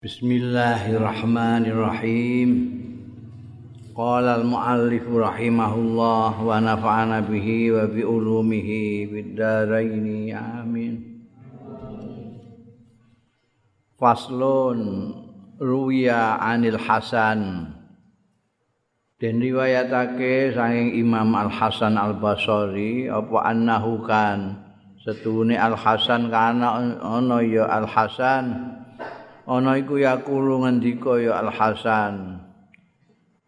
Bismillahirrahmanirrahim. Qala al-muallif rahimahullah wa nafa'ana bihi wa bi ulumihi bid dharain amin. Faslun ruya anil Hasan. Den riwayatake saking Imam Al Hasan Al Basri apa annahu kan setune Al Hasan kana ana ya Al Hasan ana iku yaqulu ngendika ya Al Hasan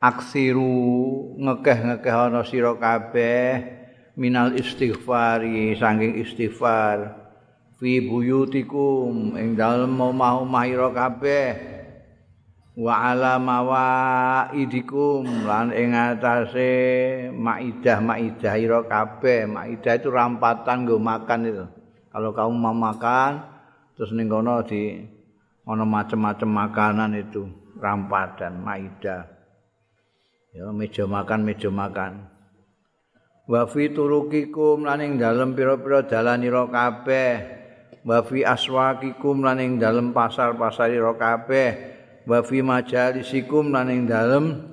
aksiru ngekeh-ngekeh ana sira kabeh minal istighfari saking istighfar fi buyutikum ing dalem omah-omah ira kabeh wa ala mawaidikum lan ing atase maidah maidah ira kabeh. Maidah itu rampatan nggo makan itu. Kalau kamu mau makan terus ning kono di ana macam-macam makanan itu. Rampadan maida. Ya meja makan meja makan. Wa fi turukikum lan ing dalem pira-pira dalanira kabeh. Wa fi aswaqikum lan ing dalem pasar-pasarira kabeh. Wa fi majalisikum lan ing dalem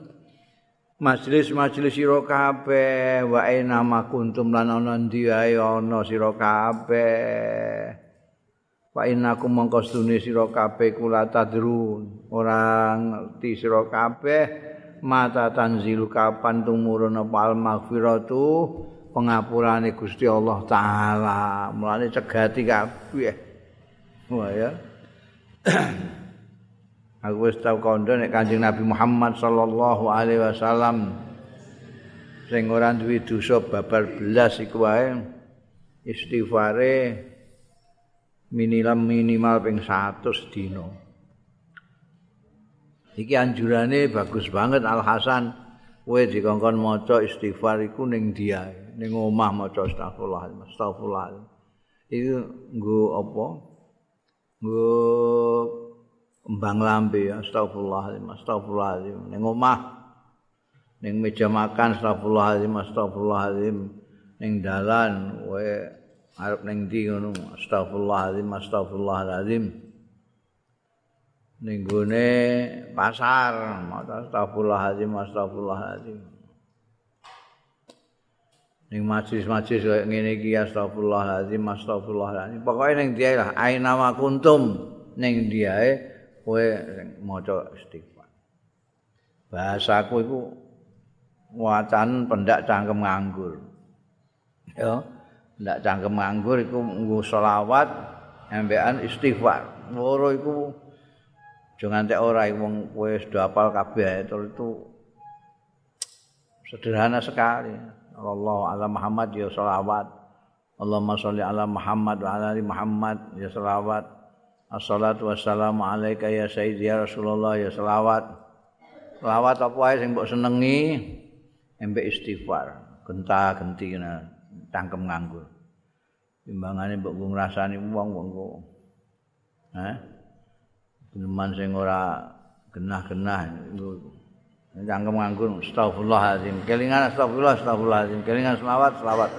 majelis-majelis sira kabeh. Wa ina makuntum lan ana ndi ae ana sira kabeh Fa innaku mongko sedune sira kabeh kula tadrun. Ora ngerti sira kabeh mata tanzilu kapan tumurun al maghfiratu pengapurane Gusti Allah taala. Mulane cegati kabeh. Wah ya. Aku wis tau kandha nek Kanjeng Nabi Muhammad sallallahu alaihi wasallam. Sing ora duwe dosa babar belas iku wae istighfare minimal minimal ping 100 dina. Iki anjurane bagus banget Al Hasan kowe dikongkon maca istighfar iku ning dia, ning omah maca astagfirullah, astagfirullah. Iku nggo apa? Nggo kembang lambe astagfirullah, astagfirullah ning omah ning meja makan astagfirullah, astagfirullah ning dalan kowe arep ning ndi ngono? Astagfirullahalazim astagfirullahalazim ning gone pasar maca astagfirullahalazim astagfirullahalazim ning majlis-majlis kaya ngene iki astagfirullahalazim astagfirullahalazim pokoke ning dia lah? Aina wa kuntum? Ning diae kowe maca istighfar. Bahasaku iku wacan pendak cangkem nganggur. Ya ndak cangkem nganggur iku nggo selawat embekan istighfar. Loro iku aja nganti ora wong kowe sudah hafal kabeh itu sederhana sekali. Allah ala Muhammad ya selawat. Allahumma sholli ala Muhammad wa ala ali Muhammad ya selawat. Assalatu wassalamu alaika ya sayyidi ya Rasulullah ya selawat. Selawat apa sing mbok senengi? Embek istighfar. Genta-genti nah. Cangkem nganggur. Timbangane mbok ngrasani wong kok. Hah? Teman sing ora genah-genah cangkem nganggur astagfirullahalazim. Kelingan astagfirullah astagfirullahalazim. Kelingan selawat selawat.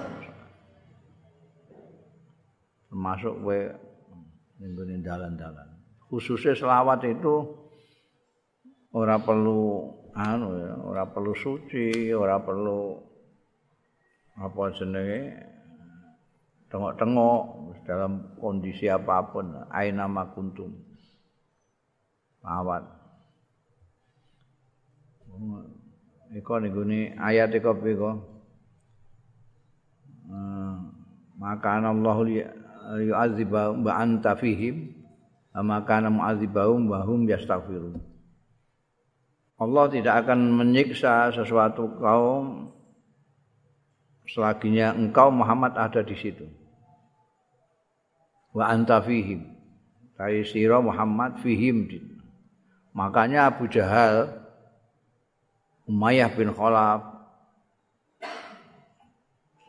Termasuk kowe ning dalan-dalan. Khususnya selawat itu ora perlu anu ya, ora perlu suci, ora perlu apa jenenge? Tengok-tengok dalam kondisi apapun. Aina makuntum awat Iko nih gini ayat iko piko maka Allah yu'adzibahum wa anta fihim maka mu'adzibahum wa hum yastaghfirun. Allah tidak akan menyiksa sesuatu kaum selaginya engkau Muhammad ada di situ. Wa anta fihim. Dari sira Muhammad fihim. Makanya Abu Jahal Umayyah bin Khalaf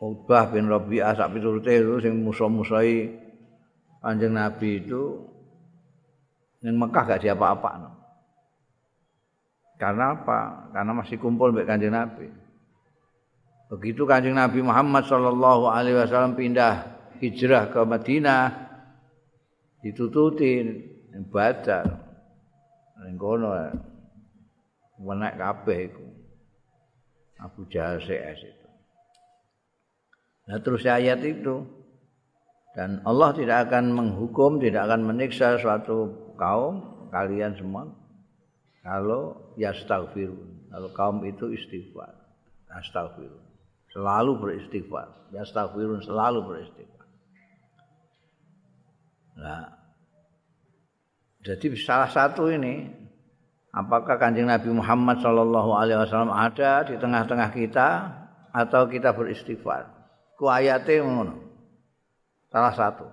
Ubah bin Rabi'ah sak piturute itu sing musuh-musuhi Kanjeng Nabi itu ning Mekah gak diapa-apa. Karena apa? Karena masih kumpul mbek Kanjeng Nabi. Begitu Kanjeng Nabi Muhammad sallallahu alaihi wasallam pindah hijrah ke Madinah ditututin Badar. ning kono wenek kabeh iku. Abu Jahal CS itu. Nah terus ayat itu. Dan Allah tidak akan menghukum tidak akan meniksa suatu kaum kalian semua kalau yastaghfirun kalau kaum itu istighfar astaghfirun selalu beristighfar yastaghfirun selalu beristighfar nah Jadi salah satu ini apakah Kanjeng Nabi Muhammad sallallahu alaihi wasallam ada di tengah-tengah kita atau kita beristighfar. Ku ayate ngono. Salah satu.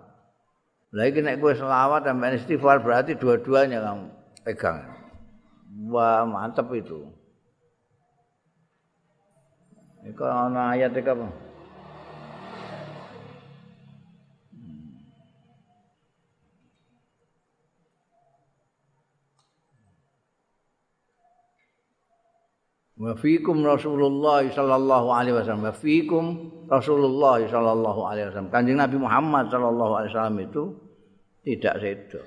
Lagi nek kowe selawat dan istighfar berarti dua-duanya kamu pegang. Wah, mantep itu. Iku ana ayat iki apa? wa fikum Rasulullah sallallahu alaihi wasallam. Wa fikum Rasulullah sallallahu alaihi wasallam. Kanjeng Nabi Muhammad sallallahu alaihi wasallam itu tidak sedo.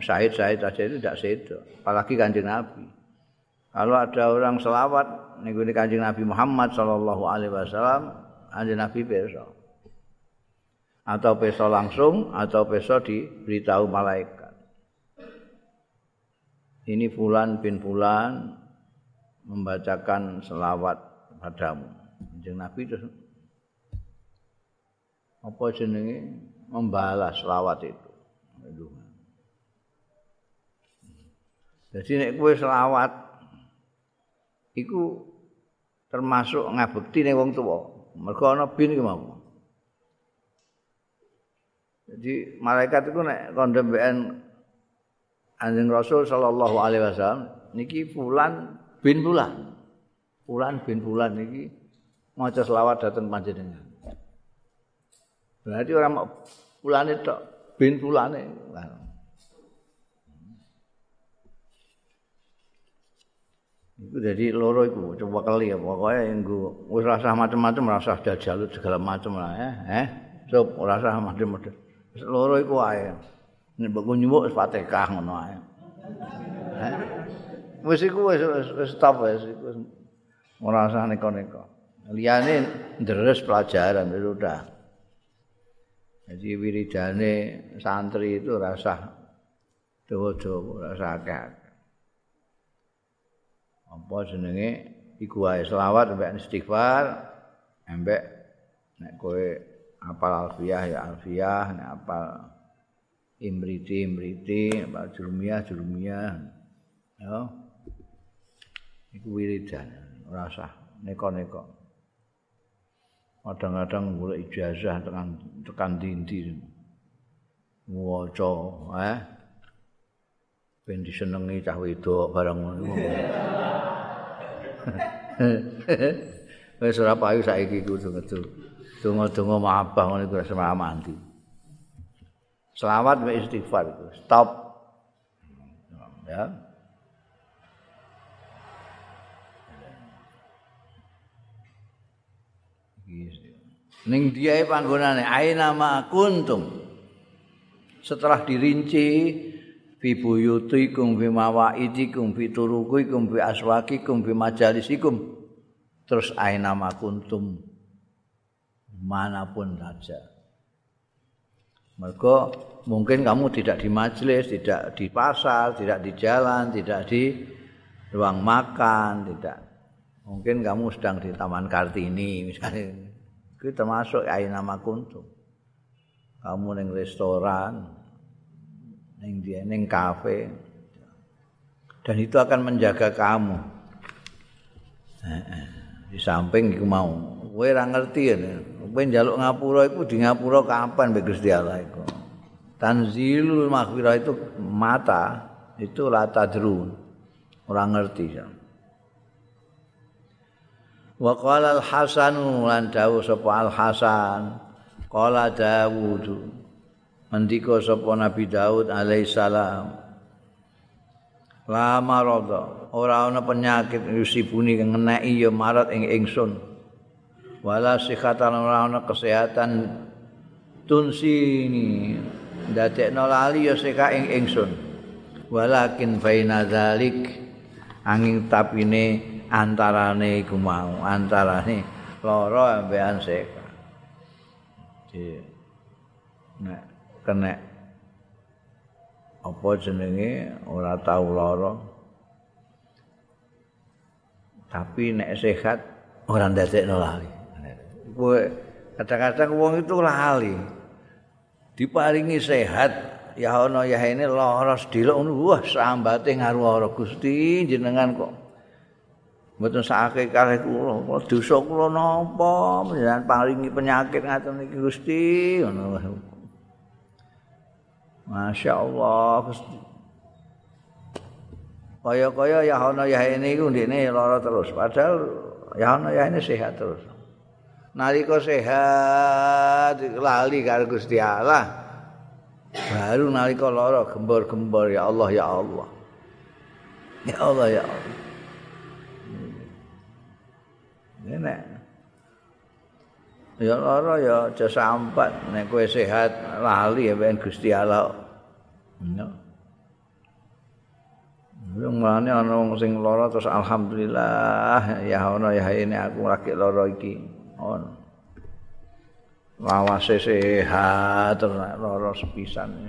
Syahid Syahid aja itu tidak sedo. Apalagi Kanjeng Nabi kalau ada orang selawat nih Kanjeng Nabi Muhammad sallallahu alaihi wasallam Kanjeng Nabi besok atau besok langsung atau besok diberitahu malaikat ini fulan bin fulan membacakan selawat padamu. Kanjeng Nabi itu apa jenenge membalas selawat itu. Aduh. Jadi nek kowe selawat iku termasuk ngabekti ning wong tuwa. Mergo ana bin ki mau. Jadi malaikat itu nek kondembean Anjing Rasul sallallahu alaihi wasallam niki fulan bin bulan. Bulan bin bulan iki maca selawat dateng panjenengan. Berarti orang mau bulan itu bin bulan Jadi loro iku coba kali ya pokoknya yang wis rasa macam-macam rasa dajal segala macam lah ya eh so rasa macam-macam loro iku ae nek mbok nyuwuk Fatihah ngono ae eh wis iku wis stop wis iku ora usah neko-neko. Liyane ndres pelajaran itu udah. Jadi wiridane santri itu rasa dawa-dawa, rasa akeh. Apa jenenge iku wae selawat mbek istighfar, mbek nek kowe apal alfiah ya alfiah, nek apal imriti imriti, apal jurumiyah jurumiyah. Ya. iku wiridan ora usah neko-neko kadang-kadang golek ijazah tekan tekan dindi waca eh ben disenengi cah wedok barang ngono wis ora payu saiki kudu ngedu donga-donga maabah ngono iku sama mandi. Selawat wa istighfar itu stop. Ya. Ning diae panggonane aina ma kuntum? Setelah dirinci fi buyutikum fi mawaidikum fi turuqikum fi aswaqikum fi majalisikum terus aina ma kuntum manapun saja mereka mungkin kamu tidak di majelis, tidak di pasar, tidak di jalan, tidak di ruang makan, tidak. Mungkin kamu sedang di Taman Kartini misalnya. Itu termasuk aina makuntum. Kamu neng restoran, neng dia neng kafe, dan itu akan menjaga kamu. Di samping itu mau, gue ngerti ya. Gue jaluk ngapura itu di ngapura kapan begitu Gusti Allah itu. Tanzilul maghfirah itu mata itu lata drun. Orang ngerti ya. Wa qala al-Hasan lan dawuh sapa al-Hasan qala Dawud mendika sapa Nabi Daud alaihi salam. La marada ora ana penyakit yusibuni kang ngeneki ya marat ing ingsun. Wala sihatan ora ana kesehatan. Tunsini ndadekno lali ya seka ing ingsun. Walakin baina dzalik angin tapine antarane iku mau antarane lara ambekan seka. Di nek kena. Apa jenenge? Ora tau lara. Tapi nek sehat ora ndadekno lali. Kadang-kadang wong itu lali. Diparingi sehat. Ya ana ya ini lara sedilok wah sambate ngaruh Gusti jenengan kok mboten sakake kalih kula. Kula dosa kula napa? Jenengan paringi penyakit ngaten iki Gusti. Ngono Masya Allah Gusti. Kaya-kaya ya ana ya ini iku ndekne lara terus. Padahal ya ana ya ini sehat terus. Nalika sehat lali karo Gusti Allah baru nalika lara gembor-gembor ya Allah ya Allah. Ya Allah ya Allah. Ini ya lara ya aja sampat nek kowe sehat lali ya ben Gusti Allah. Ya. Wong ana wong sing lara terus alhamdulillah ya ana ya ini aku lagi lara iki. Ono lawase sehat lara sepisan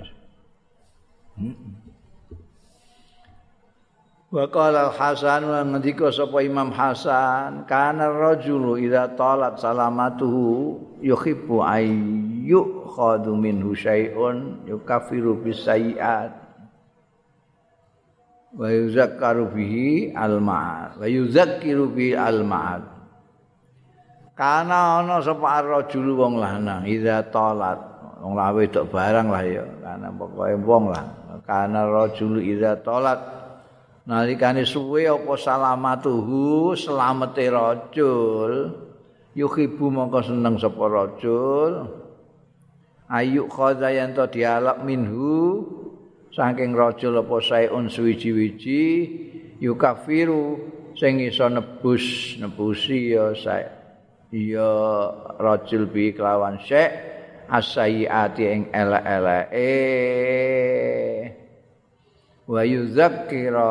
Wa qala Al-Hasan wa ngendika sapa Imam Hasan kana rajulu idza talat salamatuhu yuhibbu ayyu khadu minhu syai'un yukafiru bisayiat wa yuzakkaru bihi al-ma'ad wa yuzakkiru bihi al-ma'ad. Kana ana sapa rajul wong lanang ida talat. Wong lawe tok barang lah ya kana pokoke wong lah. Kana rajul ida talat nalikane suwe apa salamatuhu selamete rajul. Yuhibu mongko seneng sapa rajul. Ayu khadayan to dialak minhu saking rajul apa saeun suwiji-wiji yukafiru sing iso nebus nebusi ya sae. Ya rajul bi kelawan syek asayiati ing elek-eleke wa yuzakkira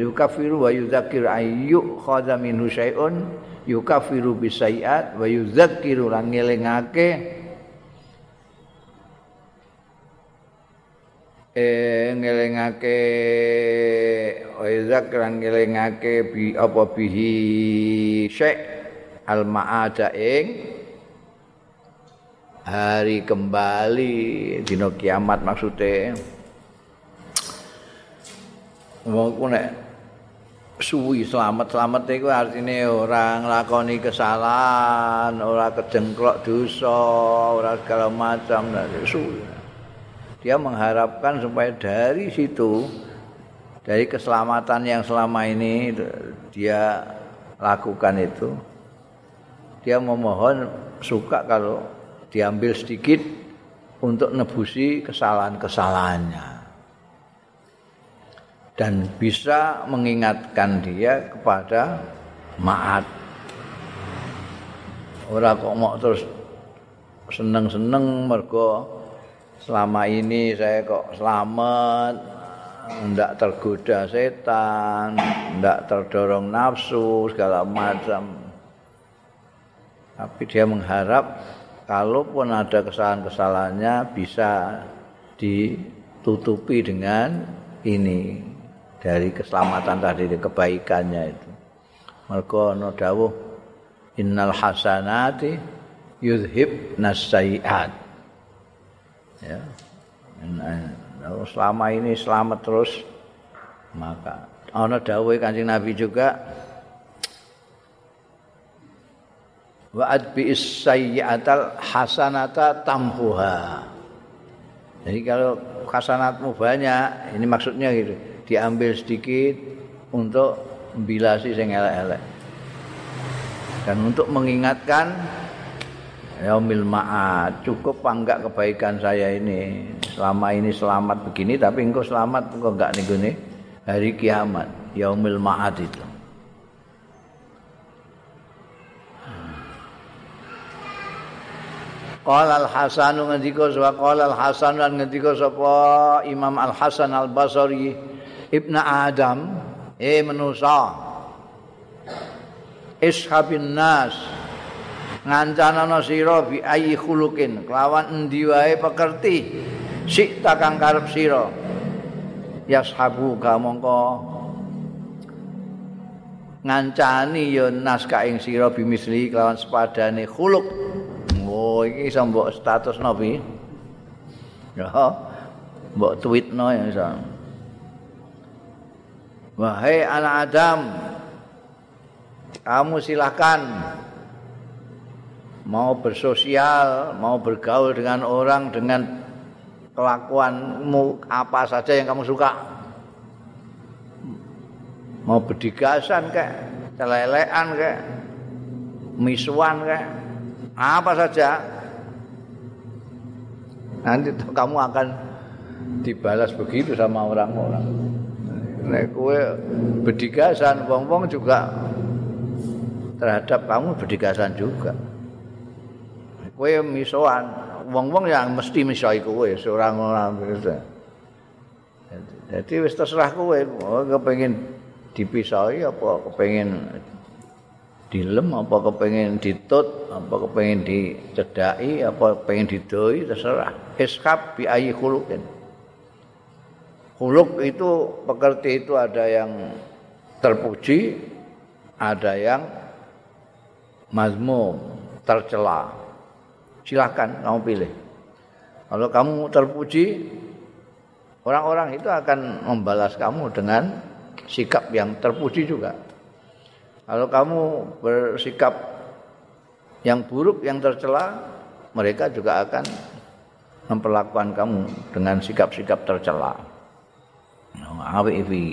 yukafiru wa yuzakkir ayyu khadha minhu syai'un yukafiru bisayiat wa yuzakkiru lan ngelingake. Eh ngelingake yuzakkir lan ngelingake bi apa bihi syek' al maada ing hari kembali dina kiamat maksude wong nek suwi selamat selamat iku artine ora nglakoni kesalahan ora kejengklok dosa ora segala macam. Suwi. Dia mengharapkan supaya dari situ dari keselamatan yang selama ini dia lakukan itu dia memohon suka kalau diambil sedikit untuk nebusi kesalahan-kesalahannya dan bisa mengingatkan dia kepada maat ora kok mau terus seneng-seneng mergo selama ini saya kok selamat ndak tergoda setan ndak terdorong nafsu segala macam. Tapi dia mengharap kalaupun ada kesalahan-kesalahannya bisa ditutupi dengan ini dari keselamatan tadi kebaikannya itu. Mereka no dawuh innal hasanati yudhib nasayiat. Ya. Kalau selama ini selamat terus maka ana dawuh Kanjeng Nabi juga wa adbi sayyi'atal hasanata tamhuha. Jadi kalau hasanatmu banyak, ini maksudnya gitu, diambil sedikit untuk membilasi sing elek-elek. Dan untuk mengingatkan yaumil ma'ad, cukup enggak kebaikan saya ini. Selama ini selamat begini tapi engkau selamat engkau enggak nih hari kiamat, yaumil ma'ad itu. Qala Al Hasan ngendika sapa qala Al Hasan lan ngendika sapa Imam Al Hasan Al Basri Ibnu Adam eh manusa Ishabin nas ngancanana sira bi ayi khuluqin kelawan endi wae pekerti sik takang karep sira yashabu ka mongko ngancani ya nas ka ing sira bimisli kelawan sepadane khuluq Oh, iki iso mbok status nabi. Ya. Mbok tweetno ya iso. Wahai anak Adam, kamu silakan mau bersosial, mau bergaul dengan orang dengan kelakuanmu apa saja yang kamu suka. Mau berdigasan kayak celelean kayak misuan kayak apa saja nanti kamu akan dibalas begitu sama orang-orang nek kowe bedigasan wong-wong juga terhadap kamu bedigasan juga. Kowe misoan wong-wong yang mesti misoi kowe seorang orang itu jadi wis terserah kowe kepengin dipisoi apa kepengin dilem apa kepengen ditut apa kepengen dicedai apa kepengen didoi terserah. Iskab bi ayi khuluqin khuluq itu pekerti itu ada yang terpuji ada yang mazmum tercela. Silahkan kamu pilih. Kalau kamu terpuji orang-orang itu akan membalas kamu dengan sikap yang terpuji juga. Kalau kamu bersikap yang buruk, yang tercela, mereka juga akan memperlakukan kamu dengan sikap-sikap tercela. Awi ivi,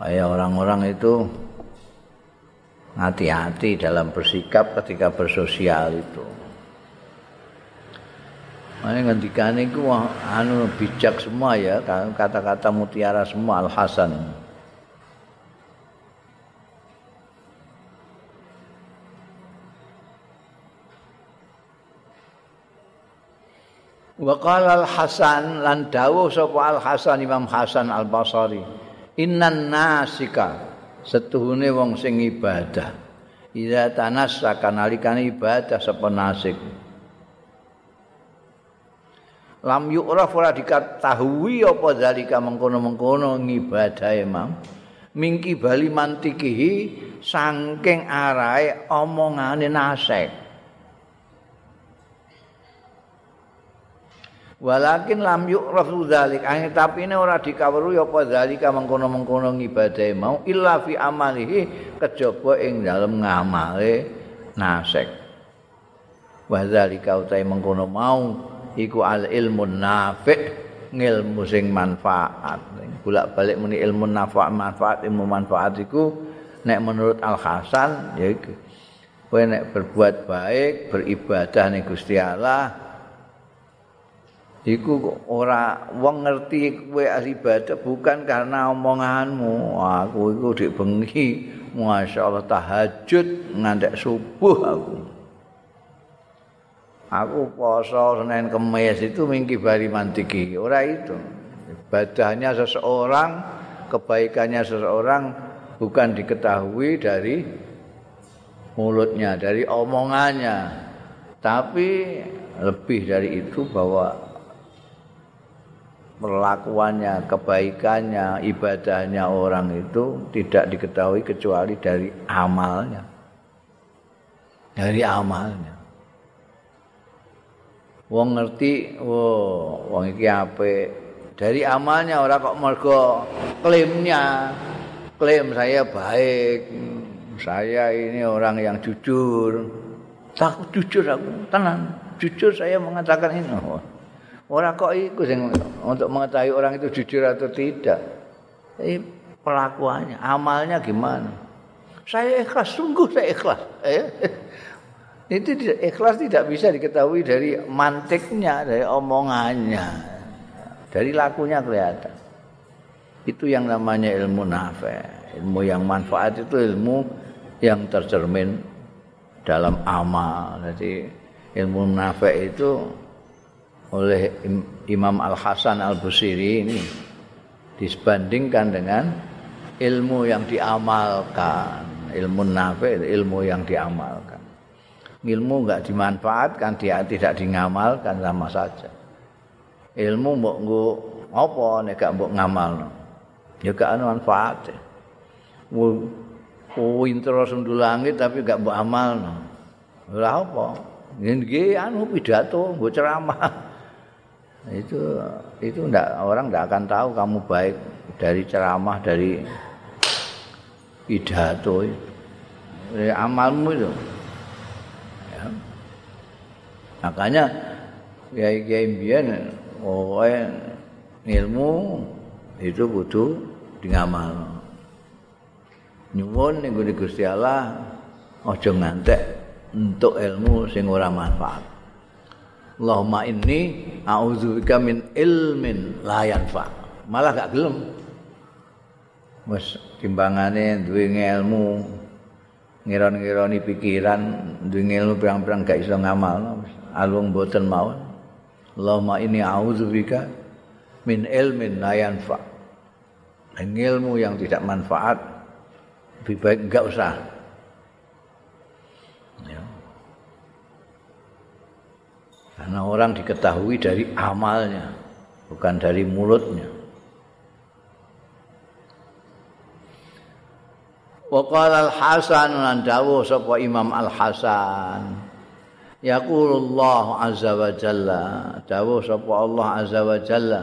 kayak orang-orang itu hati-hati dalam bersikap ketika bersosial itu. Ini ngendikan itu anu bijak semua ya, kata-kata mutiara semua Al-Hasan. Wa qala Al Hasan lan dawuh sapa Al Hasan Imam Hasan Al Basri. Innan nasika setuhune wong sing ibadah. Ida tanassaka nalikane ibadah sapa nasik. Lam yu'raf ora diketahui apa zalika mengkono-mengkono ngibadahe mam. Mingki bali mantikihi saking arahe omongane nasik. Walakin lam yu'rafu dzalik. Angin tapi ini ora dikawruhi apa dzalika mengkono-mengkono ngibadahe mau illa fi amalihi kejaba ing dalem ngamale nasek. Wa dzalika utai mengkono mau iku al ilmu nafi' ngilmu sing manfaat. Bolak-balik muni ilmu nafa' manfaat ilmu manfaat iku nek menurut Al Hasan ya kowe nek berbuat baik, beribadah ning Gusti Allah, iku ora wong ngerti kowe ibadah bukan karena omonganmu. Aku iku dik bengi. Masyaallah tahajud ngantek subuh aku. Aku poso Senin Kemis itu mingki bari mantiki ora itu. Ibadahnya seseorang kebaikannya seseorang bukan diketahui dari mulutnya dari omongannya. Tapi lebih dari itu bahwa perlakuannya, kebaikannya, ibadahnya orang itu tidak diketahui kecuali dari amalnya. Dari amalnya. Wong ngerti, oh, wong iki apik. Dari amalnya orang kok mergo klaimnya. Klaim saya baik. Saya ini orang yang jujur. Tak jujur aku, tenang. Jujur saya mengatakan ini. Oh. Orang kok iku sing untuk mengetahui orang itu jujur atau tidak. Ini pelakuannya, amalnya gimana? Saya ikhlas, sungguh saya ikhlas. Eh? Itu ikhlas tidak bisa diketahui dari mantiknya, dari omongannya. Dari lakunya kelihatan. Itu yang namanya ilmu nafe. Ilmu yang manfaat itu ilmu yang tercermin dalam amal. Jadi ilmu nafi itu oleh Imam Al Hasan Al Busiri ini disebandingkan dengan ilmu yang diamalkan ilmu nafi ilmu yang diamalkan. Ilmu enggak dimanfaatkan dia tidak dingamalkan sama saja. Ilmu mbok nggo apa nek gak mbok ngamalno? Ya gak ana manfaat winter sundul langit tapi gak mbok amalno. Lha apa? Nggih anu pidato mbok ceramah itu itu enggak orang enggak akan tahu kamu baik dari ceramah dari pidato. Dari amalmu itu. Ya. makanya kiai kiai biar oh ilmu itu butuh ngamal nyuwun ning Gusti Allah aja ngantek untuk ilmu sing ora manfaat Allahumma inni a'udzubika min ilmin la yanfa. Malah gak gelem. Wes timbangane duwe ilmu ngiron-ngironi pikiran, duwe ilmu pirang-pirang gak iso ngamal, alung boten mawon. Allahumma inni a'udzubika min ilmin la yanfa. ilmu yang tidak manfaat lebih baik enggak usah Karena orang diketahui dari amalnya, bukan dari mulutnya. Waqala al-Hasan lan dawuh sapa Imam al-Hasan. Yaqulullah azza wa jalla, dawuh sapa Allah azza wa jalla.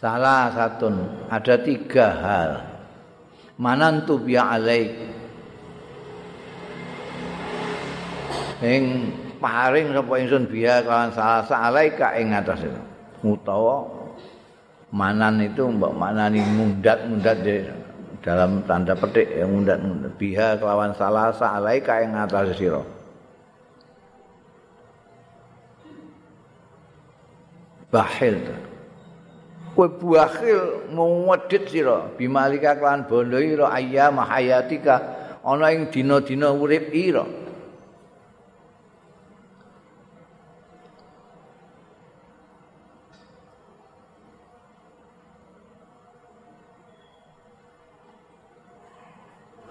Salah satu, ada tiga hal manantu biya alaik. Ing paring sapa ingsun biya kawan salah alaika ing atas itu. Utawa manan itu mbok manani mundat-mundat di dalam tanda petik ya mundat-mundat biha kelawan salah alaika ing atas sira. Bahil kowe buahil ngwedhit sira. Bimalika kan bondo ira ayyam hayatika. Ana ing dina-dina urip ira.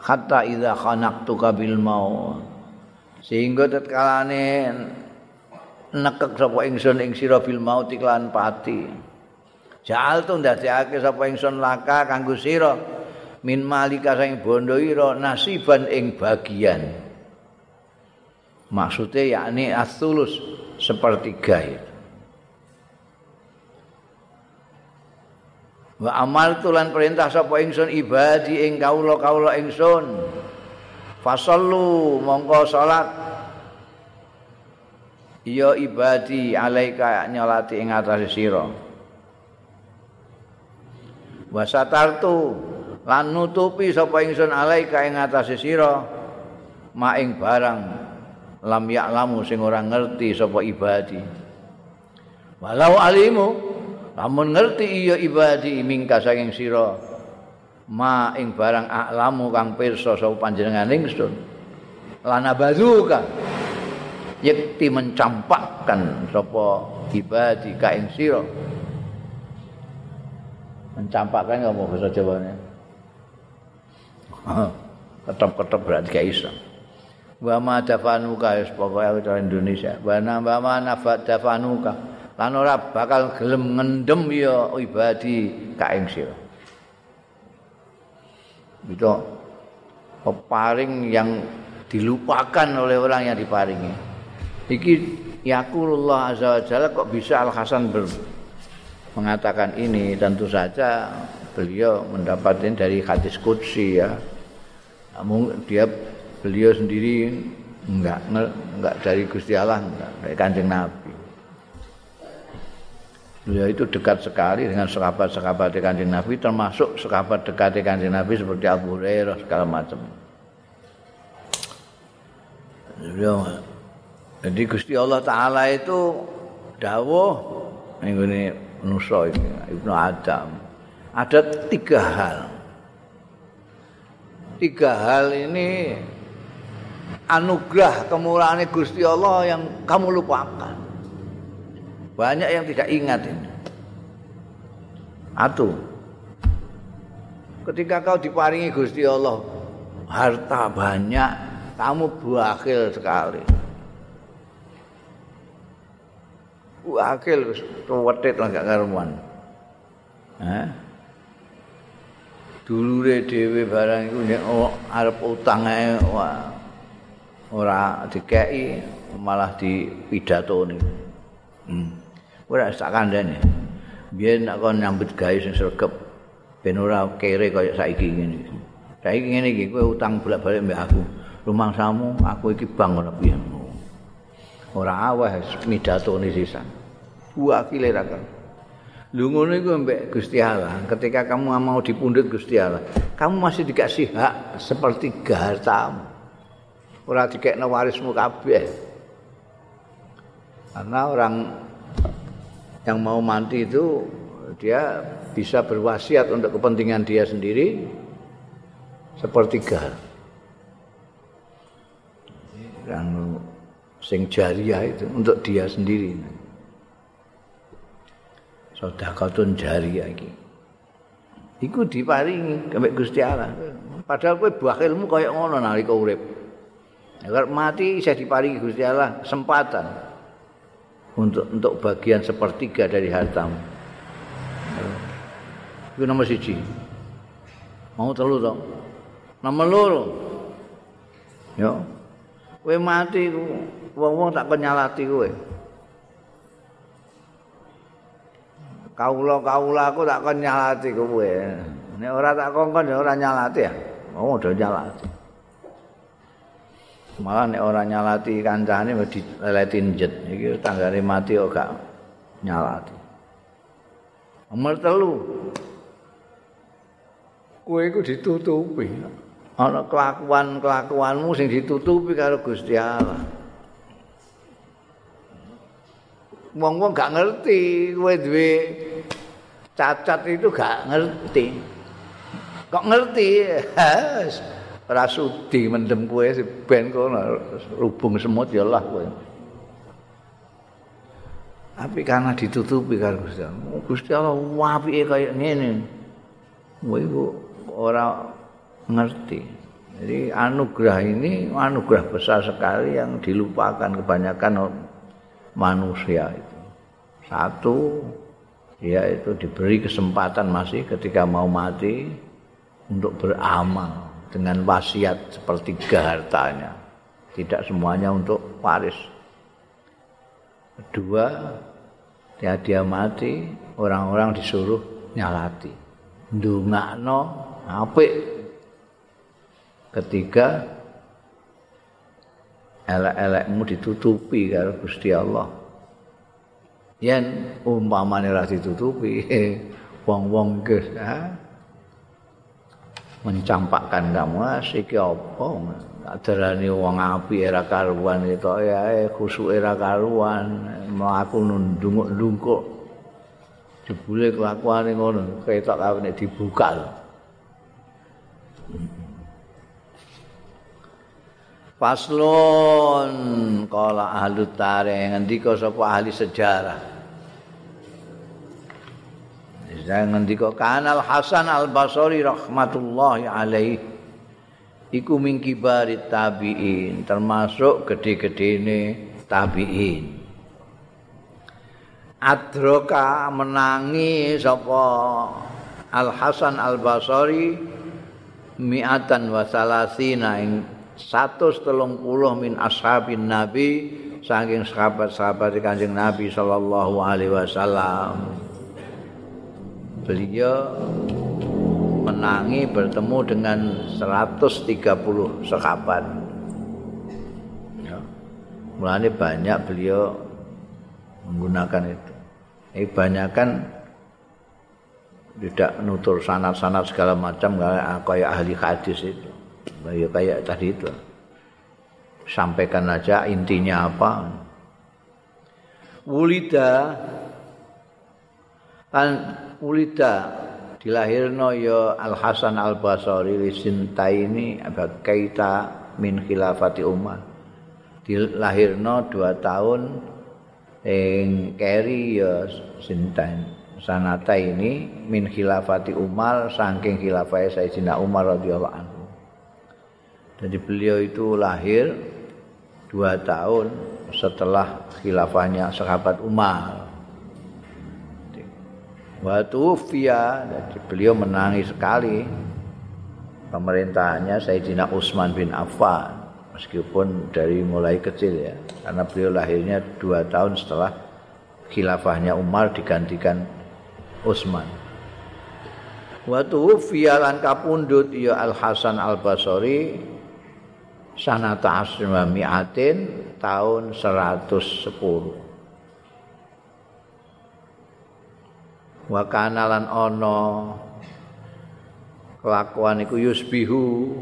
Hatta idza khanaqtuka bil maut. Sehingga tetkalane nekek sapa ingsun ing sira bil maut iklan pati Ja'al tu ndadekake sapa ingsun laka kanggo sira min malika sing bondo ira nasiban ing bagian. Maksudnya yakni asulus sepertiga itu. Wa amal tulan perintah sapa ingsun ibadi ing kawula-kawula ingsun. Fasallu mongko salat. Ya ibadi alaika nyolati ing atas sira. Wasatartu lan nutupi sapa ingsun alaika ing atase sira. Maing barang lam ya'lamu sing ora ngerti sapa ibadi. Walau alimu lamun ngerti iya ibadi mingka saking sira. Ma ing barang a'lamu kang pirsa sapa panjenengan ingsun. Lana bazuka yekti mencampakkan sapa ibadi ka ing sira mencampakkan nggak mau bahasa Jawa nya ketep-ketep berarti gak iso wa ma dafanuka wis pokoke aku cara Indonesia. Wa nambah ma nafat dafanuka. Lan ora bakal gelem ngendem ya ibadi ka ing sira. Itu peparing yang dilupakan oleh orang yang diparingi. Iki yakulullah azza wa jalla kok bisa al hasan mengatakan ini tentu saja beliau mendapatkan dari hadis kudsi ya. Namun dia beliau sendiri enggak enggak dari Gusti Allah enggak dari Kanjeng Nabi. Beliau itu dekat sekali dengan sahabat-sahabat Kanjeng Nabi termasuk sahabat dekat Kanjeng Nabi seperti Abu Hurairah segala macam. Beliau jadi Gusti Allah Taala itu dawuh ini Nusa ini Ibnu Adam ada tiga hal tiga hal ini anugerah kemurahan Gusti Allah yang kamu lupakan. Banyak yang tidak ingat ini. Atu. Ketika kau diparingi Gusti Allah harta banyak, kamu buahil sekali. Buahil wis tuwetit lah gak karuan. Hah? Dulure dhewe barang iku nek arep utang ae ora dikeki malah dipidatoni. Hmm. Ora sak kandhane. Biyen nek kon nyambut gawe sing sregep ben ora kere kaya saiki ngene iki. Saiki ngene iki kowe utang bolak-balik mbek aku. Rumangsamu aku iki bang ora piye. Ora aweh midatoni sisan. Wakile ra kan. Lu ngono iku mbek Gusti Allah. Ketika kamu mau dipundhut Gusti Allah, kamu masih dikasih hak seperti hartamu. Ora dikekno warismu kabeh. Karena orang yang mau mati itu dia bisa berwasiat untuk kepentingan dia sendiri sepertiga. Yang sing jariah itu untuk dia sendiri. Sedekahun jariah iki. Iku diparingi kembek Gusti Allah. Padahal kowe bakhilmu kaya ngono nalika urip. Agar mati saya diparingi Gusti Allah kesempatan untuk untuk bagian sepertiga dari hartamu. Itu nomor siji. Mau telu toh? Nomor loro. Yo. Kowe mati ku wong-wong tak kenyalati kowe. Kaula-kaula aku tak kenyalati kowe. Nek ora tak kongkon ya ora nyalati ya. Oh, udah nyalati. malah nek ora nyalati kancane wedi leletin jet iki tanggane mati kok gak nyalati nomor telu kowe iku ditutupi ana kelakuan-kelakuanmu sing ditutupi karo Gusti Allah wong-wong gak ngerti kowe duwe cacat itu gak ngerti kok ngerti ora sudi mendem kowe ben kono rubung semut ya Allah kowe. Tapi karena ditutupi karo Gusti Allah. Gusti Allah apike kaya ngene. Kowe ora ngerti. Jadi anugerah ini anugerah besar sekali yang dilupakan kebanyakan manusia itu. Satu, dia itu diberi kesempatan masih ketika mau mati untuk beramal. dengan wasiat sepertiga hartanya. Tidak semuanya untuk waris. Kedua, dia dia mati, orang-orang disuruh nyalati. Ndungakno apik. Ketiga, elek-elekmu ditutupi karo Gusti Allah. Yen umpamane ra ditutupi, wong-wong geus, ha? mencampakkan kamu asik apa adarane wong api era karuan itu ya eh khusuk era karuan mlaku ndunguk-ndunguk jebule kelakuane ngono ketok kawene dibuka lho Paslon. Kala ahli tarikh ngendika sapa ahli sejarah? Saya ngendika kanal Hasan Al Basri rahmatullahi alaih. Iku min kibari tabiin termasuk gede-gedene tabiin. Adroka menangi sapa Al Hasan Al Basri mi'atan wa salasina ing 130 min ashabin Nabi saking sahabat-sahabat Kanjeng Nabi sallallahu alaihi wasallam. beliau menangi bertemu dengan 130 sekapan. Ya. Mulanya banyak beliau menggunakan itu. Ini banyak kan tidak nutur sanat-sanat segala macam kayak ahli hadis itu. Ya kayak tadi itu. Sampaikan aja intinya apa. Wulida kan ulida dilahirno ya Al Hasan Al Basri ini abad kaita min khilafati Umar dilahirno dua tahun ing keri ya sinten sanata ini min khilafati Umar saking khilafah Sayyidina Umar radhiyallahu anhu jadi beliau itu lahir dua tahun setelah khilafahnya sahabat Umar Waktu Fia, jadi beliau menangis sekali pemerintahannya Sayyidina Utsman bin Affan meskipun dari mulai kecil ya karena beliau lahirnya dua tahun setelah khilafahnya Umar digantikan Utsman. Waktu Fia lan kapundut ya Al Hasan Al Basri sanata asrima mi'atin tahun 110. wa kana lan ana kelakuan iku yusbihu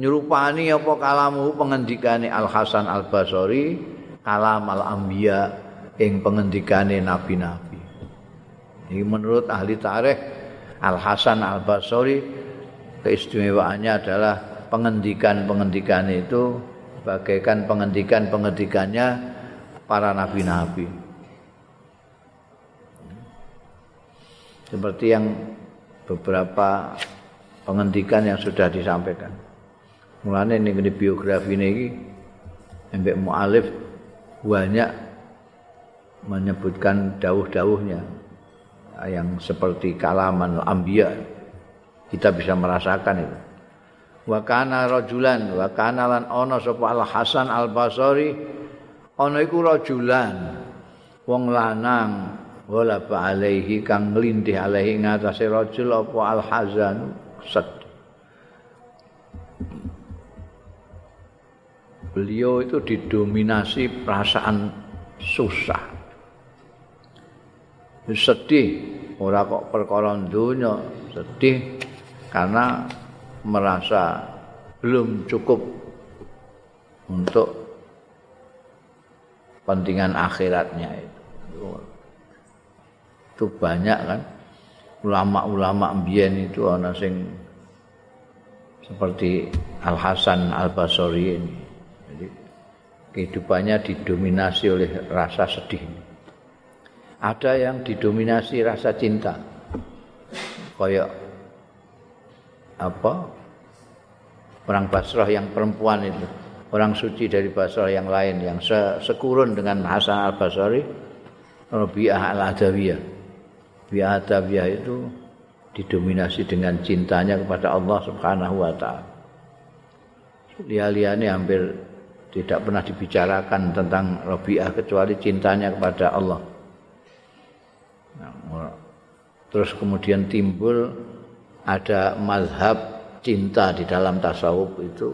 nyerupani apa kalamu pengendikane Al Hasan Al Basri kalam al anbiya ing pengendikane nabi-nabi ini menurut ahli tarikh Al Hasan Al Basri keistimewaannya adalah pengendikan-pengendikan itu bagaikan pengendikan-pengendikannya para nabi-nabi. Seperti yang beberapa pengendikan yang sudah disampaikan. Mulanya ini di biografi ini, Mbak Mu'alif banyak menyebutkan dawuh-dawuhnya yang seperti kalaman ambia kita bisa merasakan itu wa kana rajulan wa kana lan ana sapa al hasan al basri ana iku rajulan. Wong lanang wala ba alaihi kang nglindih alaihi ngatasé rajul apa al hazan set. Beliau itu didominasi perasaan susah. Sedih ora kok perkara dunya sedih karena merasa belum cukup untuk pentingan akhiratnya itu itu banyak kan ulama-ulama mbiyen itu ana sing seperti Al Hasan Al Basri ini. Jadi kehidupannya didominasi oleh rasa sedih. Ada yang didominasi rasa cinta. Kayak apa? Orang Basrah yang perempuan itu, orang suci dari Basrah yang lain yang sekurun dengan Hasan Al Basri, Rabi'ah Al Adawiyah. biadabiyah itu didominasi dengan cintanya kepada Allah Subhanahu wa taala. Lihat-lihat hampir tidak pernah dibicarakan tentang Rabi'ah kecuali cintanya kepada Allah. Nah, terus kemudian timbul ada mazhab cinta di dalam tasawuf itu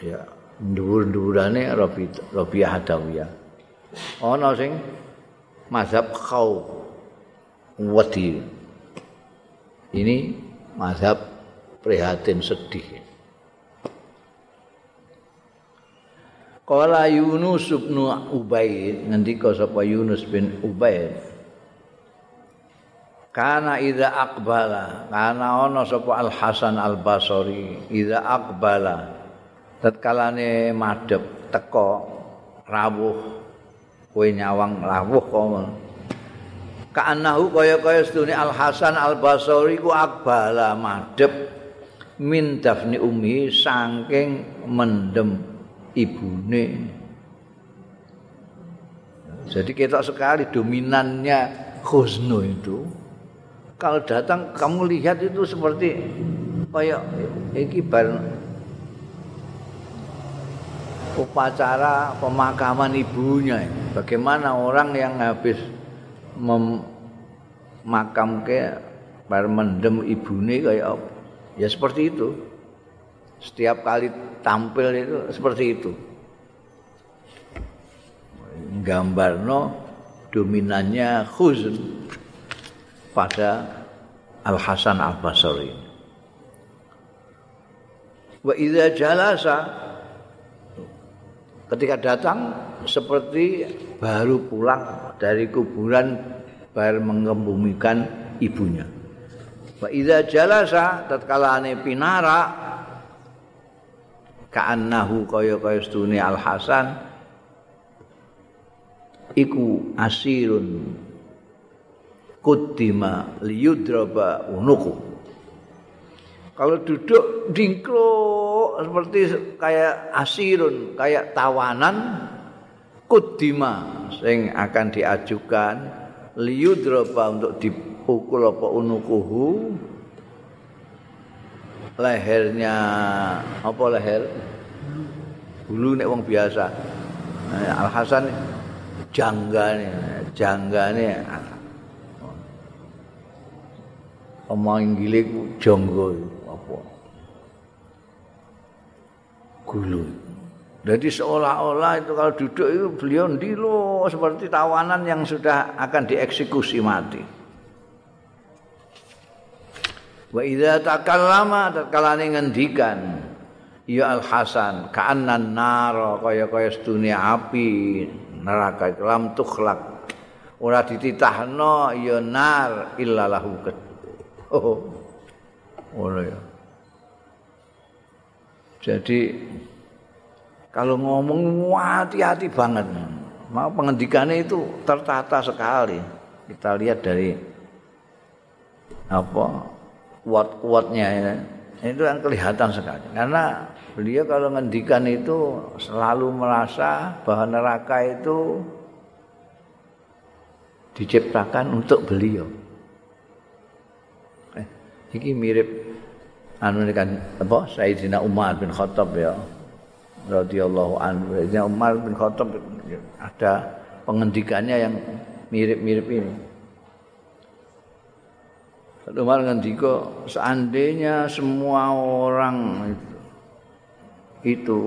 ya ndur-ndurane Rabi'ah Hadawiyah. Ana sing mazhab khauf wedi. Ini mazhab prihatin sedih. Qala Yunus bin Ubaid ngendika sapa Yunus bin Ubaid Kana idza aqbala kana ana sapa Al Hasan Al Basri idza aqbala tatkalane madhep teko rawuh kowe nyawang rawuh kok kaanahu kaya-kaya sedune Al Hasan Al Basri ku akbala madhep min dafni umi saking mendem ibune. Jadi kita sekali dominannya khusnu itu kalau datang kamu lihat itu seperti kayak iki bar upacara pemakaman ibunya bagaimana orang yang habis memakamke bar mendem ibune kaya apa? Ya seperti itu. Setiap kali tampil itu seperti itu. Gambarno dominannya khuzn pada Al Hasan Al Basri. Wa idza jalasa ketika datang seperti baru pulang dari kuburan bar mengembumikan ibunya. wa idza jalasa tatkalane pinara ka'annahu kaya-kaya stune Al Hasan iku asirun kuddima liyudraba unuku. Kalau duduk dingklo seperti kayak asirun kayak tawanan kuddima sing akan diajukan liyudraba untuk dipukul apa unukuhu. Lehernya apa leher? Bulu nek wong biasa. Al Hasan janggane janggane omong gile jonggo apa? Gulu. Jadi seolah-olah itu kalau duduk itu beliau ndilo seperti tawanan yang sudah akan dieksekusi mati. Wa idza takallama tatkala ngendikan ya Al Hasan ka'annan nar kaya-kaya dunia api neraka lam tukhlak. Ora dititahno ya nar illa oh. Ora ya. Jadi kalau ngomong hati-hati banget. Mau pengendikannya itu tertata sekali. Kita lihat dari apa kuat-kuatnya ya. itu yang kelihatan sekali. Karena beliau kalau ngendikan itu selalu merasa bahwa neraka itu diciptakan untuk beliau ini mirip anu kan apa? Sayyidina Umar bin Khattab ya. Radhiyallahu anhu. Sayyidina Umar bin Khattab ada pengendikannya yang mirip-mirip ini. Umar ngendika seandainya semua orang itu, itu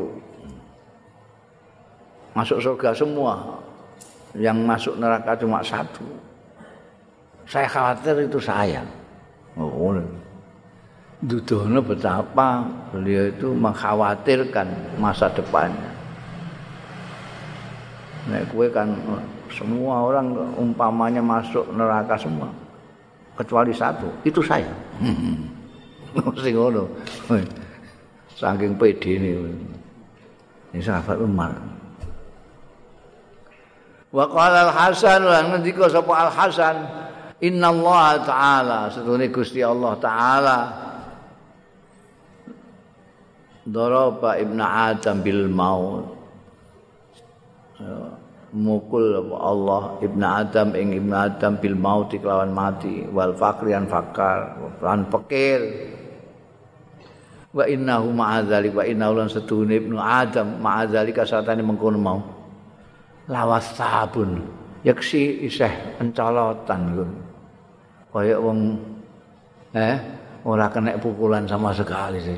masuk surga semua yang masuk neraka cuma satu saya khawatir itu saya oh, Dudono betapa beliau itu mengkhawatirkan masa depannya. Nek kue kan semua orang umpamanya masuk neraka semua. kecuali satu itu saya. Sing ngono. Saking pede ini. Ini sahabat Umar. Wa qala al hasan lan ngendika sapa al hasan inna Allah taala setune Gusti Allah taala. Daraba ibnu adam bil maut. Mukul Allah ibnu Adam ing ibnu Adam bil maut kelawan mati. Wal fakrian fakar lan pekil. Wa innahu ma'adzali wa innahu lan setune ibnu Adam ma'adzali kasatane mengkono mau. Lawas sabun yaksi isih encolotan lho kaya wong eh ora kena pukulan sama sekali sih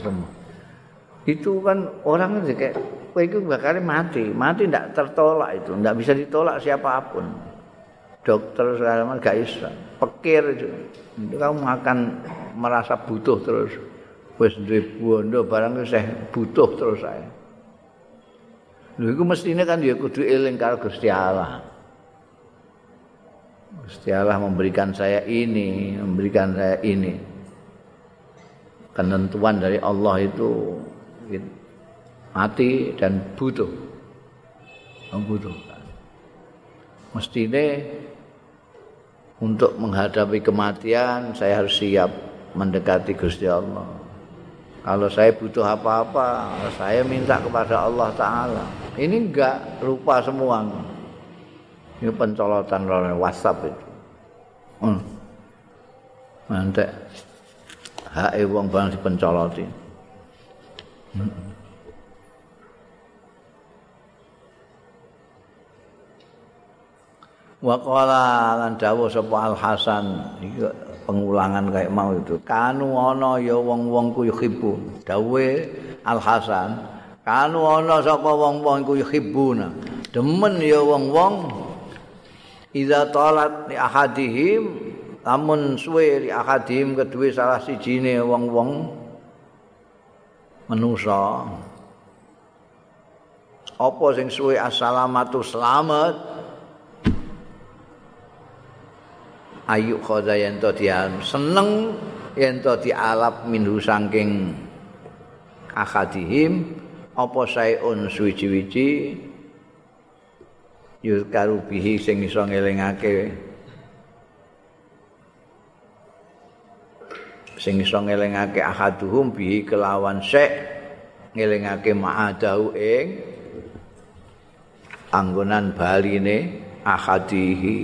itu kan orang kayak kowe iku bakal mati. Mati ndak tertolak itu, ndak bisa ditolak siapapun. Dokter segala macam gak bisa. Pekir itu. Itu kamu akan merasa butuh terus. Wis duwe bondo barang wis butuh terus saya. Lho iku mestine kan ya kudu eling karo Gusti Allah. Gusti Allah memberikan saya ini, memberikan saya ini. Kenentuan dari Allah itu mati dan butuh. Membutuhkan. Mestine untuk menghadapi kematian saya harus siap mendekati Gusti Allah. Kalau saya butuh apa-apa saya minta kepada Allah Ta'ala. Ini enggak lupa semua ini pencolotan oleh WhatsApp itu hmm. nanti hak wong bang dipencoloti hmm. wa qala lan dawuh sapa al hasan iki pengulangan kayak mau itu. Kanu ana ya wong-wong ku yuhibbu. Dawuhe al hasan kanu ana sapa wong-wong ku yuhibbuna. Demen ya wong-wong idza talat li ahadihim lamun suwe li ahadihim kedue salah sijine wong-wong manusa. Apa sing suwe assalamatu selamat? Ayu khodayan to dia seneng yen to dialap minhu saking akadihim apa saeun suwi-wiji yuzkaru bihi sing iso ngelingake. Sing iso ngelingake ahaduhum bihi kelawan sek ngelingake ma'adahu ing anggonan baline ahadihi.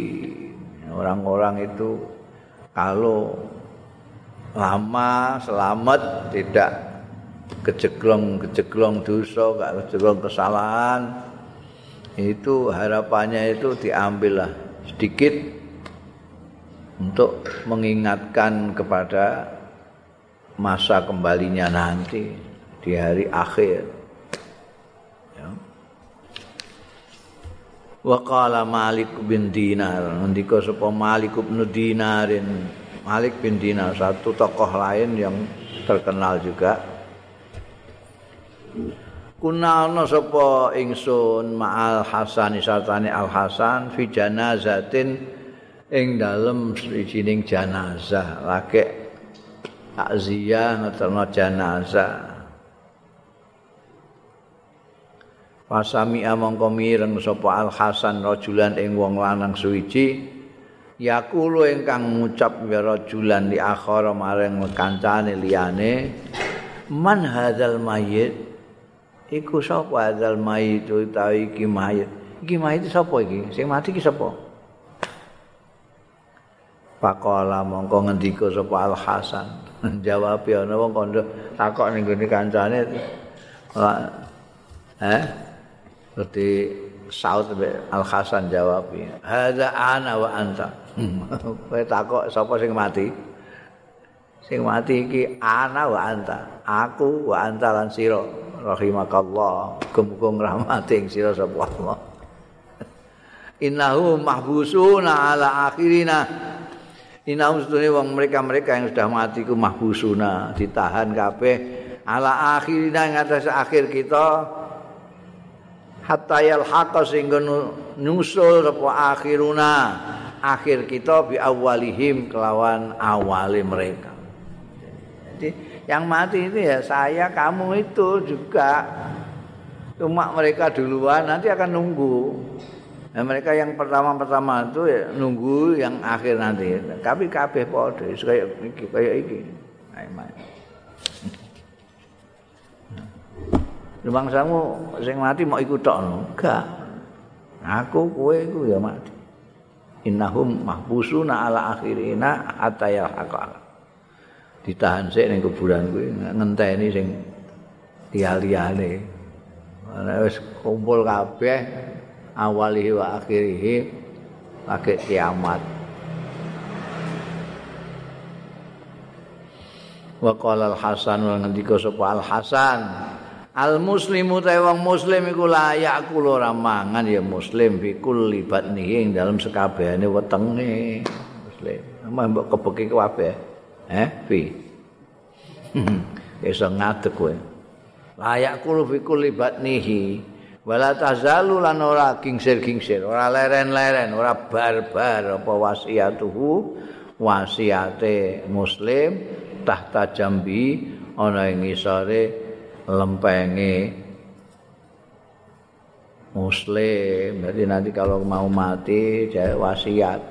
Orang-orang itu kalau lama selamat tidak kejeglong-kejeglong dosa, gak kejeglong kesalahan, itu harapannya itu diambillah sedikit untuk mengingatkan kepada masa kembalinya nanti di hari akhir. Ya. Malik bin Dinar, ndika sapa Malik bin Dinarin, Malik bin Dinar satu tokoh lain yang terkenal juga. Kunalna sapa ingsun ma'al hasan isatane al hasan fi janazatin ing dalem sijining janazah. Lagi takziah ngeterno janazah. Pasami amangka mireng sapa Al Hasan rajulan ing wong lanang suwiji yakulo ingkang ngucap ya rajulan di akhara maring kancane liyane man hadzal mayyit iku sapa adzal mayit utawi iki mayit iki mayit sapa iki? Sing mati iki sapa? Pakola mongko ngendika sapa Al Hasan. Jawab ya ana wong kandha takok ning gone kancane. Eh? Seperti saut Al Hasan jawab hadza ana wa anta. Kowe takok sapa sing mati? Sing mati iki ana wa anta. Aku wa anta lan sira rahimakallah. Muga ngrahmati ing sira sapa Allah. Innahu mahbusuna ala akhirina. Innahu sedune wong mereka-mereka yang sudah mati ku mahbusuna. Ditahan kabeh ala akhirina ing atas akhir kita. Hatta yalhaqa sing nyusul sapa akhiruna. Akhir kita bi awalihim kelawan awali mereka. Jadi Yang mati itu ya saya, kamu itu juga. Cuma mereka duluan nanti akan nunggu. Nah, mereka yang pertama-pertama itu ya nunggu yang akhir nanti. Tapi kabeh padha kayak iki kayak iki. Lumang samu sing mati mau ikut tok enggak. Aku kowe iku ya mati. Innahum mahbusuna ala akhirina hatta yalhaqa. Ditahan sik ning kuburan kuwi ngenteni sing liyane. Ana wis kumpul kabeh awali wa akhirih lagi kiamat. Wa qala al hasan wa ngendika sapa al hasan al muslimu ta wong muslim iku layak kula ora mangan ya muslim fi kulli batnihi ing dalem sekabehane wetenge. Muslim. Mbok kebeki kabeh eh fi? Iso ngadeg kowe. Layak kulo fi kulli batnihi. Wala tazalu lan ora kingsir-kingsir ora leren-leren ora barbar apa wasiatuhu. Wasiate muslim tahta jambi ana ing isore lempenge muslim. Jadi nanti kalau mau mati jadi wasiat.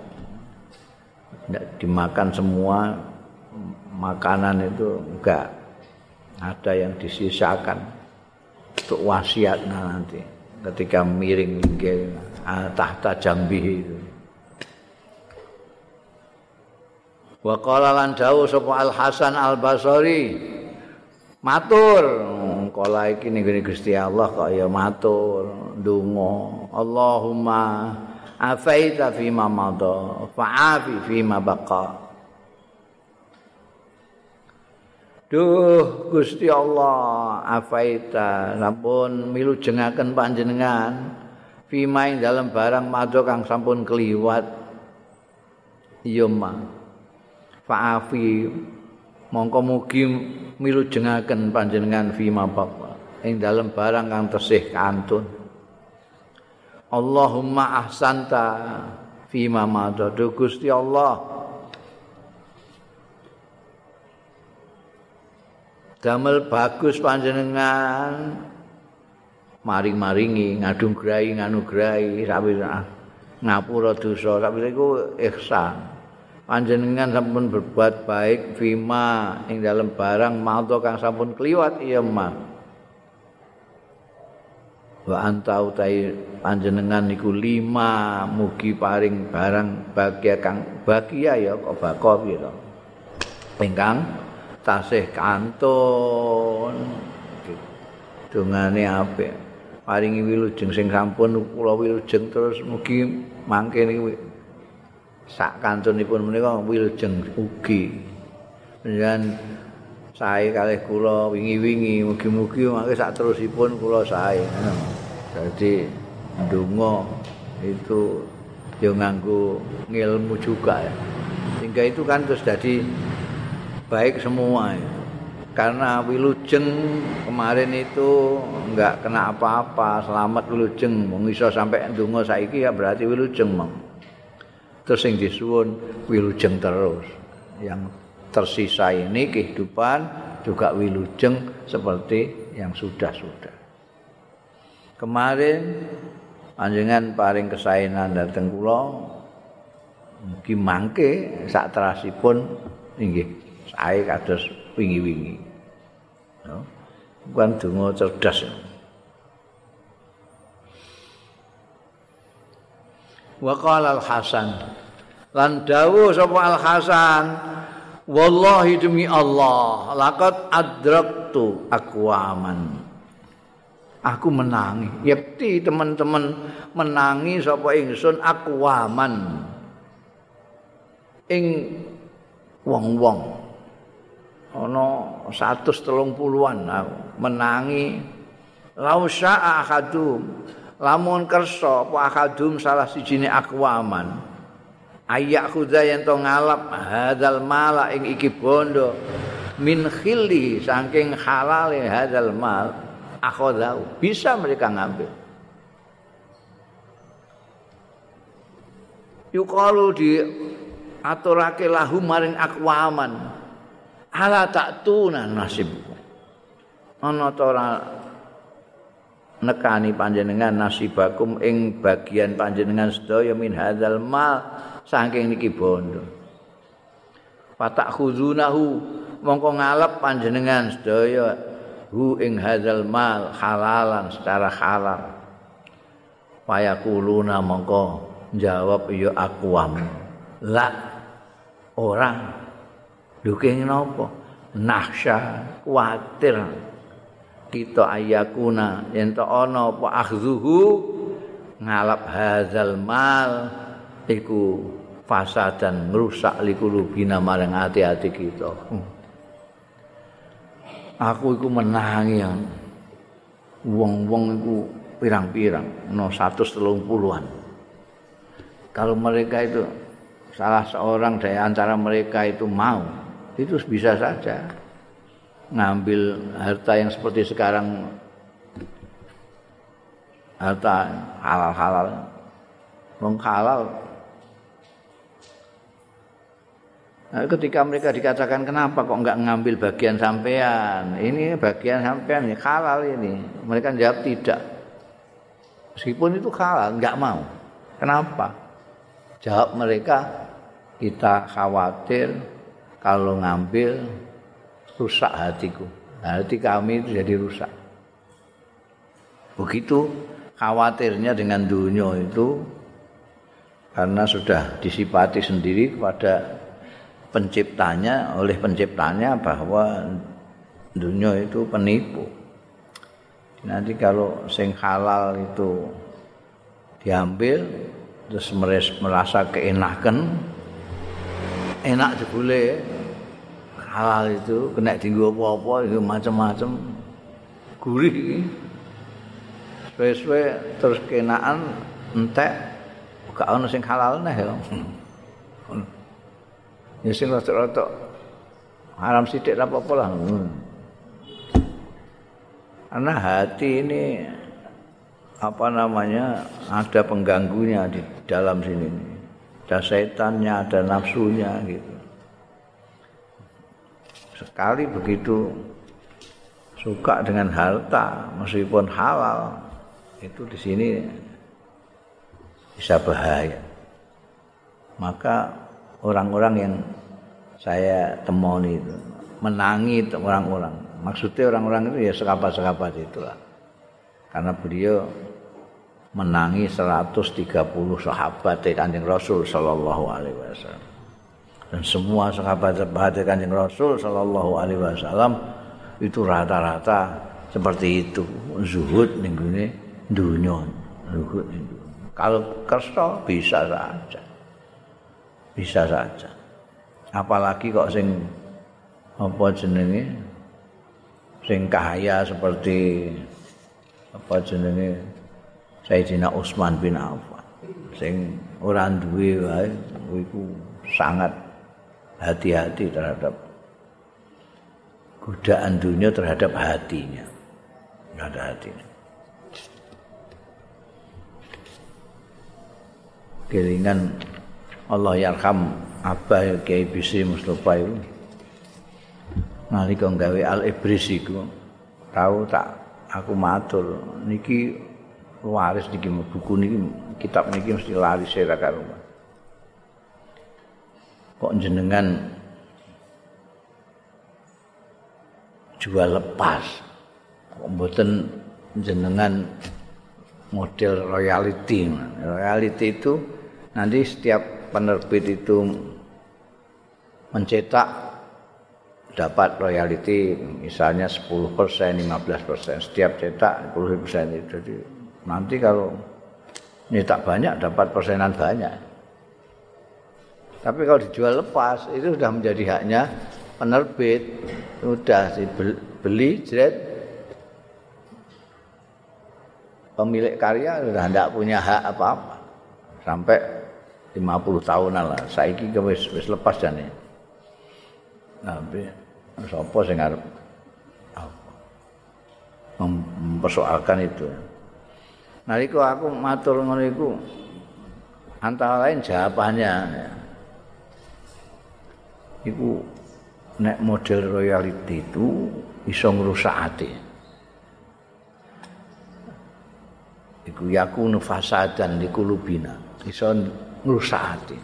Tidak dimakan semua makanan itu enggak ada yang disisakan untuk wasiat nanti ketika miring ke tahta jambi itu. Wa qala lan dawuh sapa Al Hasan Al Basri matur kala iki ning Gusti Allah kok ya matur ndonga Allahumma afaita fi ma madha fa'afi fi ma baqa Duh Gusti Allah afaita. Sampun milu jengaken panjenengan. Fima ing dalam barang madha kang sampun keliwat iya ma. Faafi. Mongko mugi milu jengaken panjenengan fima bapa. Ing dalam barang kang tesih kantun. Allahumma ahsanta fima madha Duh Gusti Allah damel bagus panjenengan. Maring-maringi ngadung-grahi nganugrahi sawi ngapura dosa sawi iku ihsan. Panjenengan sampun berbuat baik fima ing dalam barang malto kang sampun kliwat iya mah wa anta utai panjenengan niku lima mugi paring barang bahagia kang bahagia ya kok bako pira? Ingkang tasih kantun. Dongane apik. Paringi wilujeng sing sampun kula wilujeng terus mugi mangke niku sak kantunipun menika wilujeng ugi. Dan sae kalih kula wingi-wingi mugi-mugi mangke sak terusipun kula sae. Jadi ndonga itu yo nganggo ngilmu juga ya. Sehingga itu kan terus jadi baik semua karena wilujeng kemarin itu enggak kena apa-apa selamat wilujeng. Wong iso sampai ndonga saiki ya berarti wilujeng mong terus sing disuwun wilujeng terus. Yang tersisa ini kehidupan juga wilujeng seperti yang sudah-sudah. Kemarin panjenengan paring kesaenan dhateng kula mugi mangke sak terasipun. Inggih sae kados wingi-wingi. No. Kuwi donga cerdas. Wa qala al-Hasan lan dawuh sapa al-Hasan wallahi demi Allah laqad adraktu aqwaman aku menangi yakti teman-teman menangi sapa ingsun aqwaman ing wong-wong ana 130-an menangi lausa ahadum. Lamun kersa apa ahadum salah sijine akwaman ayak khuda yen to ngalap hadzal mala ing iki bondo. Min khilli saking halal hadzal mal akhadau bisa mereka ngambil. Yukalu di aturake lahu maring akwaman ala tak tuna nasib ana ta nekani panjenengan nasibakum ing bagian panjenengan sedaya min hadzal mal saking niki bondo. Patak khuzunahu mongko ngalep panjenengan sedaya hu ing hadzal mal halalan secara halal. Payakuluna mongko jawab ya akwam la orang Duke napa? Nahsya kuatir kita ayakuna yen to ana apa akhzuhu ngalap hadzal mal iku fasadan ngrusak likulubina marang ati-ati kita. Hmm. Aku iku menangi wong-wong iku pirang-pirang, no 130-an. Kalau mereka itu salah seorang dari antara mereka itu mau itu bisa saja ngambil harta yang seperti sekarang harta halal-halal menghalal. Nah, ketika mereka dikatakan kenapa kok enggak ngambil bagian sampean? Ini bagian sampean ini halal ini. Mereka jawab tidak. Meskipun itu halal enggak mau. Kenapa? Jawab mereka kita khawatir kalau ngambil rusak hatiku. Hati kami itu jadi rusak. Begitu khawatirnya dengan dunia itu karena sudah disipati sendiri kepada penciptanya oleh penciptanya bahwa dunia itu penipu. Nanti kalau sing halal itu diambil terus merasa keenakan enak jebule. Halal itu kena dinggo apa-apa itu macam-macam. Gurih suwe-suwe terus kenaan entek gak ono sing halal neh ya. Ya sing rada haram sithik ra apa-apa lah. Karena hati ini apa namanya ada pengganggunya di dalam sini. Ada setannya, ada nafsunya gitu. Sekali begitu suka dengan harta meskipun halal itu di sini bisa bahaya. Maka orang-orang yang saya temoni itu menangi orang-orang. Maksudnya orang-orang itu ya sekabat-sekabat itulah. Karena beliau menangi 130 sahabat Kanjeng Rasul sallallahu alaihi wasallam. Dan semua sahabat-sahabat Kanjeng Rasul sallallahu alaihi wasallam itu rata-rata seperti itu, zuhud ning gone dunya, zuhud Kalau kersa bisa saja. Bisa saja. Apalagi kok sing apa jenenge sing kaya seperti apa jenenge Sayyidina Utsman bin Affan sing ora duwe wae iku sangat hati-hati terhadap godaan dunia terhadap hatinya. Ada hatinya. Kelingan Allah yarham Abah Kiai Bisi Mustafa itu nalika gawe Al Ibris iku tahu tak aku matur niki waris niki buku niki kitab niki mesti laris saya karo kok jenengan jual lepas kok mboten jenengan model royalty royalty itu nanti setiap penerbit itu mencetak dapat royalty misalnya 10%, 15%. Setiap cetak 10% itu. Jadi nanti kalau nyetak banyak dapat persenan banyak. Tapi kalau dijual lepas itu sudah menjadi haknya penerbit. Sudah beli jret pemilik karya sudah tidak punya hak apa-apa. Sampai 50 tahunan lah. Saiki wis wis lepas jane. Nah, sapa sing arep mempersoalkan itu. Nalika aku matur ngono iku antara lain jawabannya iku nek model royalty itu iso ngrusak ati. Iku yakunu fasadan di kulubina. Iso ngrusak ati.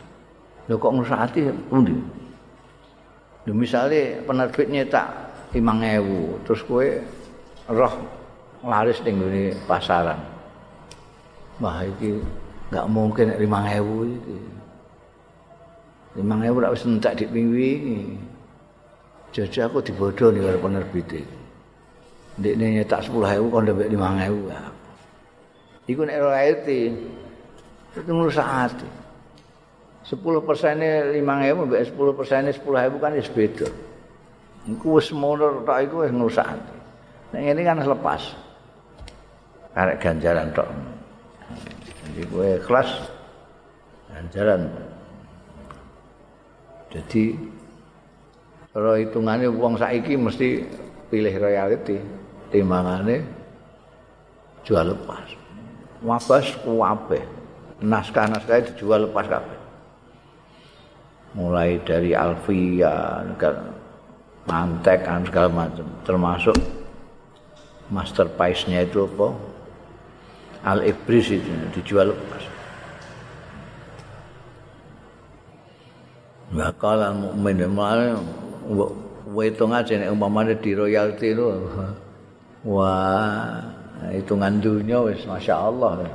Lho kok ngrusak ati pundi? Lho misale penerbit nyetak 5000 terus kowe roh laris ning pasaran. Wah iki enggak mungkin 5000 iki. 5000 ora wis entek dik pingwi iki. Jaja aku dibodoh nih penerbit iki. Ndek nyetak 10000 kon ndek 5000. Iku nek ora itu ngrusak ati. 10 persennya 5 ewu, 10 persennya 10 ewu kan is beda. Iku wis mono tok iku wis ngrusak. Nek ngene kan lepas. Karek ganjaran tok. Jadi kowe kelas ganjaran. Jadi kalau hitungannya uang saiki mesti pilih royalty timbangannya jual lepas. Wabas kuwabe. Naskah-naskah dijual lepas kabeh. mulai dari Alfia, Mantek, dan segala macam, termasuk master piece-nya itu apa? Al Ibris itu dijual lepas. Bakal al mukmin malah hitung aja nih umpamanya di royalti itu, wah hitungan dunia wis masya Allah.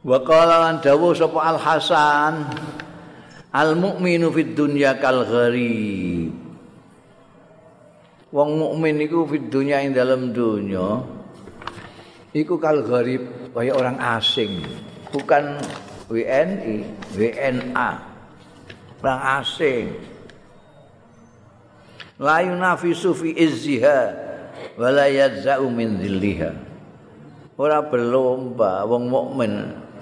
Wa qala lan dawuh sapa Al Hasan Al mukminu fid dunya kal gharib Wong mukmin iku fid dunya ing dalam dunya iku kal gharib kaya orang asing. Bukan WNI WNA orang asing. La yunafisu fi izziha wa yadza'u min dhilliha. Ora berlomba wong mukmin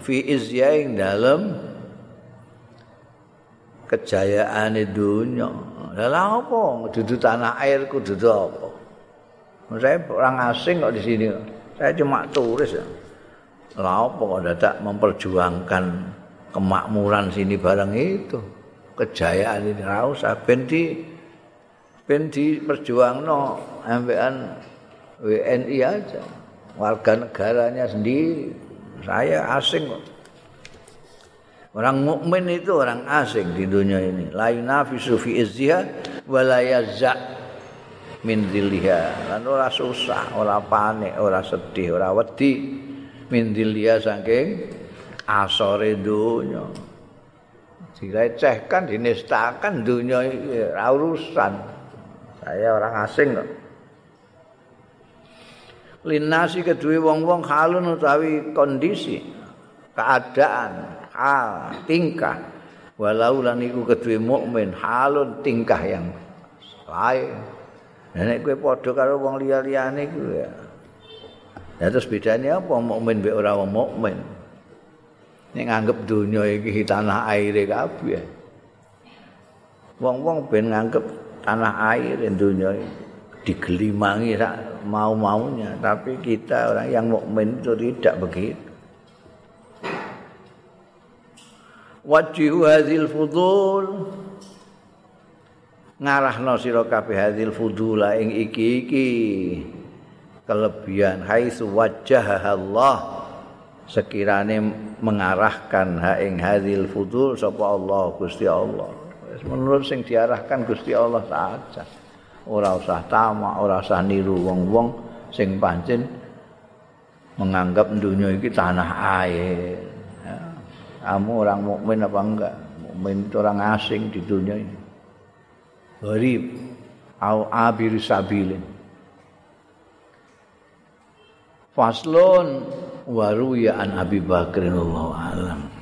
fi izyaing dalam kejayaan dunia. Lah apa? Dudu tanah air ku dudu apa? Saya orang asing kok di sini. Saya cuma turis ya. Lah apa kok dadak memperjuangkan kemakmuran sini barang itu? Kejayaan ini ra usah ben di ben diperjuangno ambekan WNI aja warga negaranya sendiri saya asing kok Orang mukmin itu orang asing di dunia ini. La yunafisu fi izziha wa la yazza min dhilliha. Lan ora susah, ora panik, ora sedih, ora wedi min dhilliha saking asore dunya. Dilecehkan, dinistakan dunia ini urusan. Saya orang asing kok. Linasi kedua wong-wong halun utawi kondisi keadaan hal tingkah. Walau lan iku kedue mukmin halun tingkah yang lain. Nek kowe padha karo wong liya-liyane iku ya. Ya terus bedanya apa mukmin mbek ora wong mukmin? Nek nganggep dunia iki tanah air kabeh. Wong-wong ben nganggep tanah air dunia digelimangi mau-maunya tapi kita orang yang mukmin itu tidak begitu wajihu hadhil fudul ngarahno sira kabeh hadhil fudula ing iki-iki. Kelebihan haitsu wajah Allah sekirane mengarahkan ha ing hadhil fudul sapa Allah Gusti Allah. Menurut sing diarahkan Gusti Allah saja. Ora usah tamak ora usah niru wong-wong sing pancen menganggap dunia iki tanah air kamu orang mukmin apa enggak? Mukmin itu orang asing di dunia ini. Gharib. Au abir sabilin. Faslun. Waruya an abi bakrin alam